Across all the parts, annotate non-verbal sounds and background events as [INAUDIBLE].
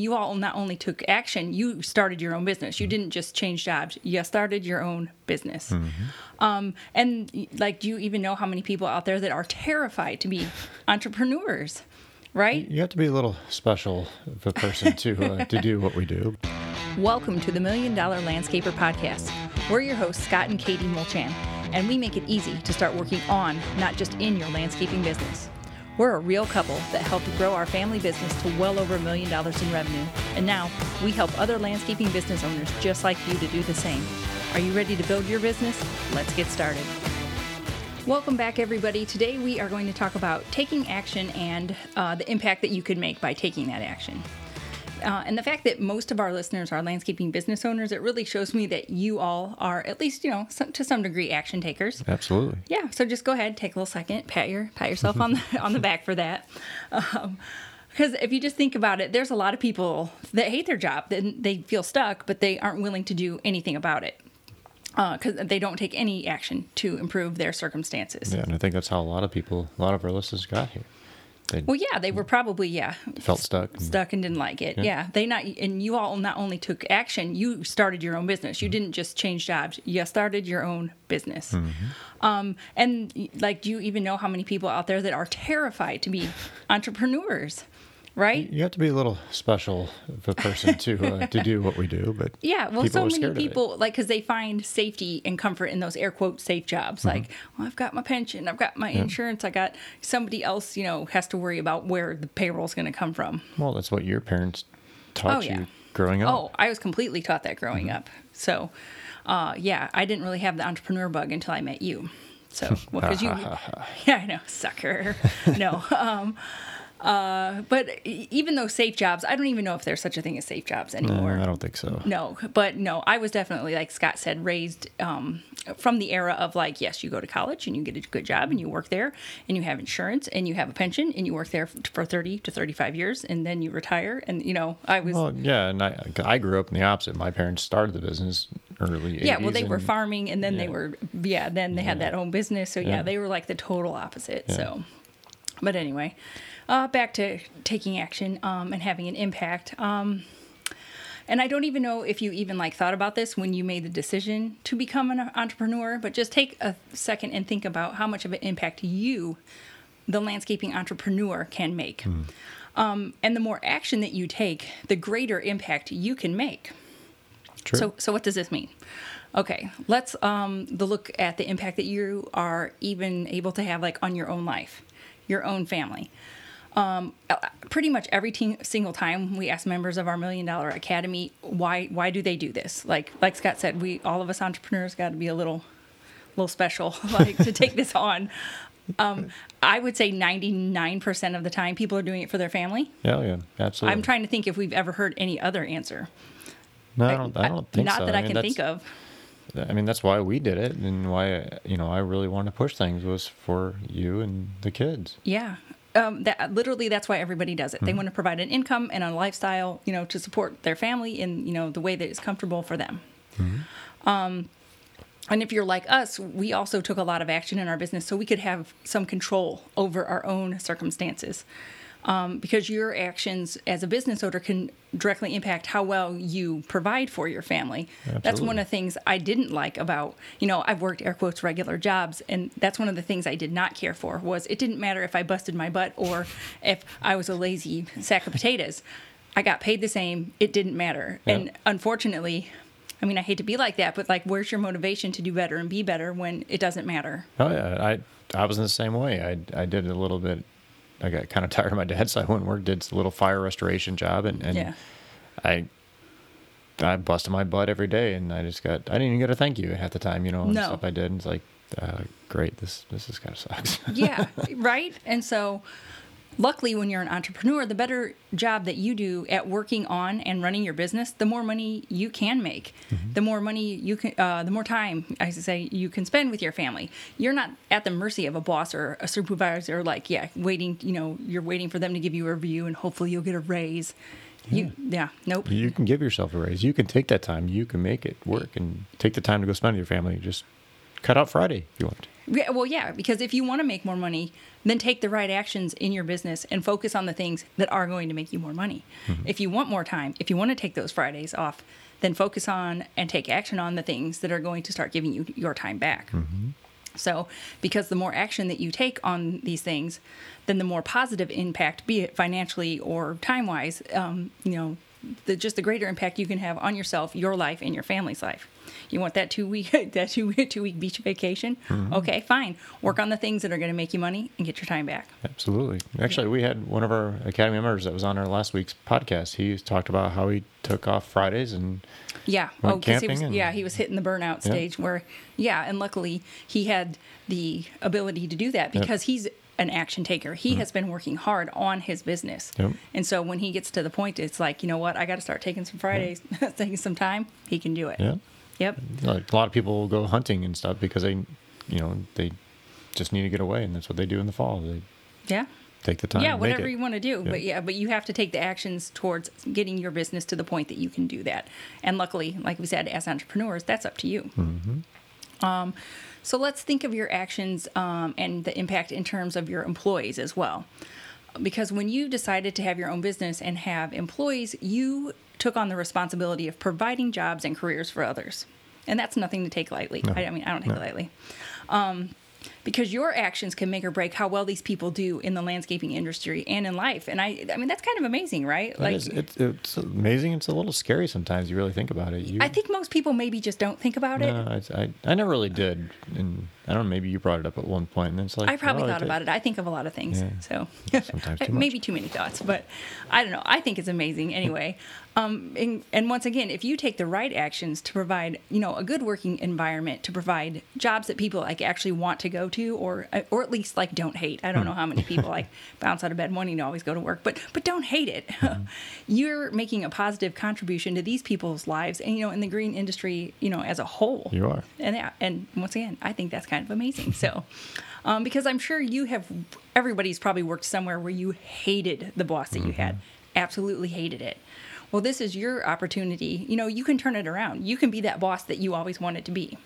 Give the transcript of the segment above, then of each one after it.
you all not only took action, you started your own business. You didn't just change jobs. You started your own business. Um, and like, do you even know how many people out there that are terrified to be [LAUGHS] entrepreneurs? Right? You have to be a little special of a person to uh, to do what we do. Welcome to the Million Dollar Landscaper Podcast. We're your hosts, Scott and Katie Mulchan, and we make it easy to start working on, not just in your landscaping business. We're a real couple that helped grow our family business to well over a million dollars in revenue, and now we help other landscaping business owners just like you to do the same. Are you ready to build your business? Let's get started. Welcome back, everybody. Today we are going to talk about taking action and uh, the impact that you could make by taking that action. Uh, and the fact that most of our listeners are landscaping business owners, it really shows me that you all are at least, you know, some, to some degree, action takers. Absolutely. Yeah. So just go ahead, take a little second, pat your pat yourself on the [LAUGHS] on the back for that. Um, because if you just think about it, there's a lot of people that hate their job, that they feel stuck, but they aren't willing to do anything about it because they don't take any action to improve their circumstances. Yeah, and I think that's how a lot of people, a lot of our listeners got here. They Well, yeah, they were probably yeah felt stuck. stuck and didn't like it. Yeah. they not and you all not only took action, you started your own business. You didn't just change jobs. You started your own business. Um, and like, do you even know how many people out there that are terrified to be [LAUGHS] entrepreneurs? Right? You have to be a little special of a person to uh, to do what we do. But [LAUGHS] Yeah, well, so many scared of it. people like because they find safety and comfort in those air quote safe jobs. Mm-hmm. Like, well, I've got my pension, I've got my insurance, I got somebody else. You know, has to worry about where the payroll's going to come from. Well, that's what your parents taught Oh, yeah. you growing up. Oh, I was completely taught that growing Mm-hmm. up. So, uh, yeah, I didn't really have the entrepreneur bug until I met you. So, [LAUGHS] well, because you, [LAUGHS] yeah, I know, sucker. no, um, uh, but even though safe jobs, I don't even know if there's such a thing as safe jobs No, anymore. I don't think so. No, but no, I was definitely like Scott said, raised um, from the era of like, yes, you go to college and you get a good job and you work there and you have insurance and you have a pension and you work there for thirty to thirty-five years and then you retire and you know I was Well, yeah, and I I grew up in the opposite. My parents started the business early. yeah, well 80s they were farming and then they were yeah then they had that own business so yeah, Yeah. they were like the total opposite. Yeah. So, but anyway, uh, back to taking action um, and having an impact. Um, and I don't even know if you even like thought about this when you made the decision to become an entrepreneur, but just take a second and think about how much of an impact you, the landscaping entrepreneur, can make. Um, and the more action that you take, the greater impact you can make. True. So, so what does this mean? Okay, let's um, the look at the impact that you are even able to have, like on your own life, your own family. Um, uh, pretty much every teen, single time we ask members of our Million Dollar Academy why why do they do this? Like like Scott said, we all of us entrepreneurs got to be a little little special [LAUGHS] like to take this on. Um, I would say ninety nine percent of the time people are doing it for their family. yeah, yeah, absolutely. I'm trying to think if we've ever heard any other answer. No, I don't. I don't think so. Not so. that I, mean, can think of. I mean, that's why we did it, and why you know I really wanted to push things was for you and the kids. Yeah. Um, that literally that's why everybody does it. They want to provide an income and a lifestyle, you know, to support their family in you know the way that is comfortable for them. Um, and if you're like us, we also took a lot of action in our business so we could have some control over our own circumstances. Um, because your actions as a business owner can directly impact how well you provide for your family. That's one of the things I didn't like about, you know, I've worked air quotes regular jobs, and that's one of the things I did not care for was it didn't matter if I busted my butt or [LAUGHS] if I was a lazy sack of potatoes. I got paid the same. It didn't matter. And unfortunately, I mean, I hate to be like that, but like, where's your motivation to do better and be better when it doesn't matter? Oh yeah, I I was in the same way. I I did a little bit. I got kind of tired of my dad, [LAUGHS] so I went and worked, did a little fire restoration job, and, and Yeah. I I busted my butt every day, and I just got I didn't even get a thank you half the time, you know, and No. stuff I did. And it's like, uh, great, this this is kind of sucks. yeah, right? And so, luckily, when you're an entrepreneur, the better job that you do at working on and running your business, the more money you can make, the more money you can, uh, the more time I should say you can spend with your family. You're not at the mercy of a boss or a supervisor, like yeah, waiting. You know, you're waiting for them to give you a review, and hopefully you'll get a raise. You, yeah, nope. you can give yourself a raise. You can take that time. You can make it work, and take the time to go spend with your family. Just cut out Friday if you want. Yeah, well, yeah, because if you want to make more money, then take the right actions in your business and focus on the things that are going to make you more money. If you want more time, if you want to take those Fridays off, then focus on and take action on the things that are going to start giving you your time back. So, because the more action that you take on these things, then the more positive impact, be it financially or time wise, um, you know, the, just the greater impact you can have on yourself, your life, and your family's life. You want that two week [LAUGHS] that two week, two week beach vacation? Mm-hmm. Okay, fine. Work on the things that are going to make you money and get your time back. Absolutely. Actually, we had one of our Academy members that was on our last week's podcast. He talked about how he took off Fridays and Yeah. Went oh, 'cause he was, and- yeah, he was hitting the burnout Yeah. stage where, yeah, and luckily he had the ability to do that because he's an action taker. He has been working hard on his business. Yep. And so when he gets to the point, it's like, you know what, I got to start taking some Fridays, [LAUGHS] taking some time. He can do it. yeah, Yep. like a lot of people will go hunting and stuff because they, you know, they just need to get away, and that's what they do in the fall. They Yeah. take the time. yeah, whatever you want to do. Yeah. But yeah, but you have to take the actions towards getting your business to the point that you can do that. And luckily, like we said, as entrepreneurs, that's up to you. Mm-hmm. Um, so let's think of your actions um, and the impact in terms of your employees as well. Because when you decided to have your own business and have employees, you took on the responsibility of providing jobs and careers for others. And that's nothing to take lightly. No. I, I mean, I don't take No. it lightly because your actions can make or break how well these people do in the landscaping industry and in life. And I, I mean, that's kind of amazing, right? It is- it's, it's amazing. It's a little scary sometimes. You really think about it. You, I think most people maybe just don't think about it. no, I, I, I never really did, and I don't know. Maybe you brought it up at one point, and it's like I probably oh, thought about it. I think of a lot of things. Yeah. So [LAUGHS] Sometimes [LAUGHS] too maybe too many thoughts, but I don't know. I think it's amazing anyway. Um, and, and once again, if you take the right actions to provide, you know, a good working environment to provide jobs that people like actually want to go to, or uh, or at least like don't hate. I don't hmm. know how many people like [LAUGHS] bounce out of bed wanting to always go to work, but but don't hate it. Hmm. [LAUGHS] You're making a positive contribution to these people's lives, and you know, in the green industry, you know, as a whole. You are. And yeah, and once again, I think that's kind of amazing. So, [LAUGHS] um, because I'm sure you have, everybody's probably worked somewhere where you hated the boss that you had, mm-hmm. absolutely hated it. Well, this is your opportunity. You know, you can turn it around. You can be that boss that you always wanted to be,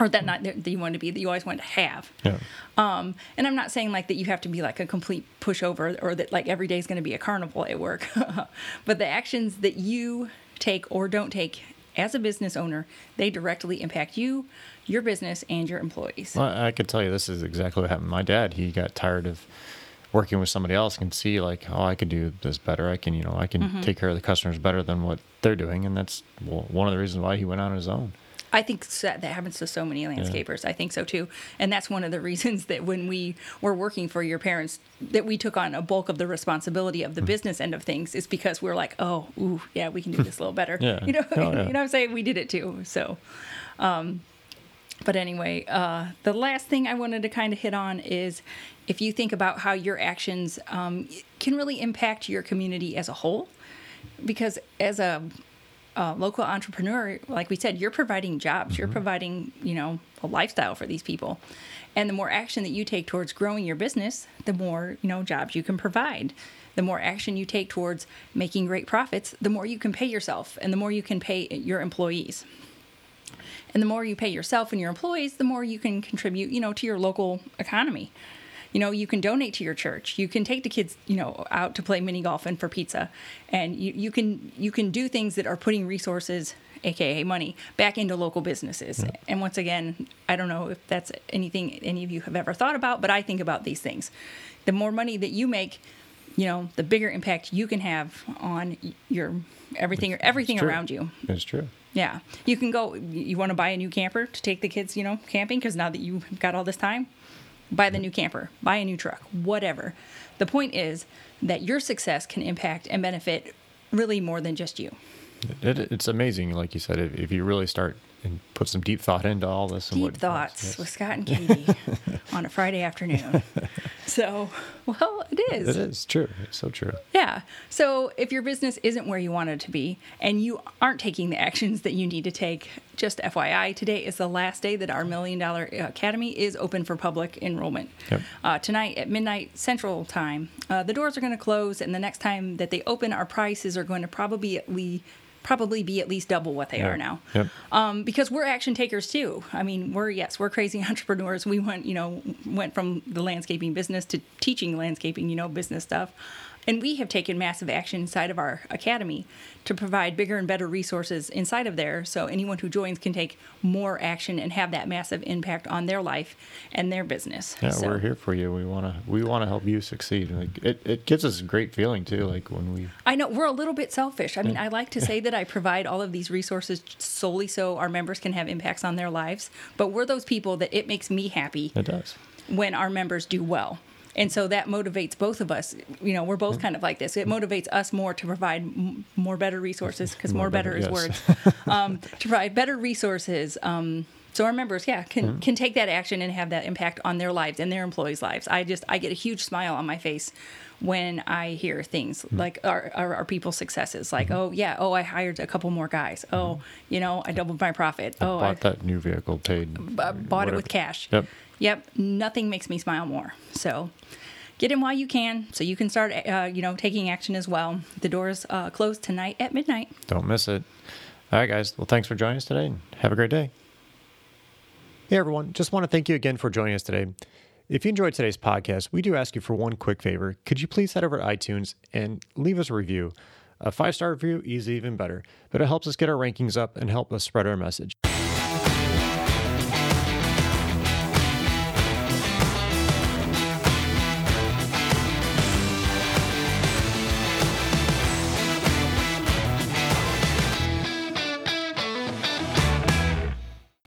or that not that you wanted to be, that you always wanted to have. Yeah. Um, and I'm not saying like that you have to be like a complete pushover or that like every day is going to be a carnival at work. [LAUGHS] but the actions that you take or don't take as a business owner, they directly impact you, your business, and your employees. Well, I could tell you this is exactly what happened. My dad, he got tired of working with somebody else and see like, oh, I could do this better. I can, you know, I can Mm-hmm. take care of the customers better than what they're doing, and that's one of the reasons why he went on his own. I think so- that happens to so many landscapers. I think so too. And that's one of the [LAUGHS] reasons that when we were working for your parents, that we took on a bulk of the responsibility of the Mm-hmm. business end of things is because we're like, oh, ooh, yeah, we can do this a little better. [LAUGHS] Yeah. [LAUGHS] You know, Oh, yeah. you know what I'm saying? We did it too. So, um, but anyway, uh, the last thing I wanted to kind of hit on is if you think about how your actions um, can really impact your community as a whole, because as a uh, local entrepreneur, like we said, you're providing jobs, you're providing, you know, a lifestyle for these people. And the more action that you take towards growing your business, the more, you know, jobs you can provide. The more action you take towards making great profits, the more you can pay yourself and the more you can pay your employees. And the more you pay yourself and your employees, the more you can contribute, you know, to your local economy. You know, you can donate to your church. You can take the kids, you know, out to play mini golf and for pizza, and you, you can you can do things that are putting resources, aka money, back into local businesses. And once again, I don't know if that's anything any of you have ever thought about, but I think about these things. The more money that you make, you know, the bigger impact you can have on your everything everything true. around you. It's true. Yeah, you can go. You want to buy a new camper to take the kids, you know, camping because now that you've got all this time, buy the new camper, buy a new truck, whatever. The point is that your success can impact and benefit really more than just you. It, it, it's amazing, like you said, if, if you really start and put some deep thought into all this. and Deep what, thoughts yes. with Scott and [LAUGHS] Katie on a Friday afternoon. So, well, it is. It is true. It's so true. Yeah. So if your business isn't where you want it to be and you aren't taking the actions that you need to take, just FYI, today is the last day that our Million Dollar Academy is open for public enrollment. Yep. Uh, tonight at midnight Central Time, uh, the doors are going to close, and the next time that they open, our prices are going to probably probably be at least double what they Yeah. are now. Yep. Um, because we're action takers too. I mean, we're yes, we're crazy [LAUGHS] entrepreneurs. We went, you know, went from the landscaping business to teaching landscaping, you know, business stuff. And we have taken massive action inside of our academy to provide bigger and better resources inside of there so anyone who joins can take more action and have that massive impact on their life and their business. Yeah, So- we're here for you. We want to we want to help you succeed. Like it, it gives us a great feeling too. Like when we I know we're a little bit selfish. I mean, I like to say that I [LAUGHS] provide all of these resources solely so our members can have impacts on their lives, but we're those people that it makes me happy it does. when our members do well. And so that motivates both of us. You know, we're both kind of like this. It motivates us more to provide m- more better resources because more, More better, better, is yes. words. [LAUGHS] um, to provide better resources. Um, so our members, yeah, can Mm-hmm. can take that action and have that impact on their lives and their employees' lives. I just I get a huge smile on my face when I hear things Mm-hmm. like our, our, our people's successes, like oh yeah, oh I hired a couple more guys, oh you know I doubled my profit, oh I Bought that new vehicle, paid. uh, bought it with cash. Yep. Yep. Nothing makes me smile more. So get in while you can so you can start, uh, you know, taking action as well. The doors uh, close tonight at midnight. Don't miss it. All right, guys. Well, thanks for joining us today and have a great day. Hey, everyone. Just want to thank you again for joining us today. If you enjoyed today's podcast, we do ask you for one quick favor. Could you please head over to iTunes and leave us a review? A five star review is even better, but it helps us get our rankings up and help us spread our message.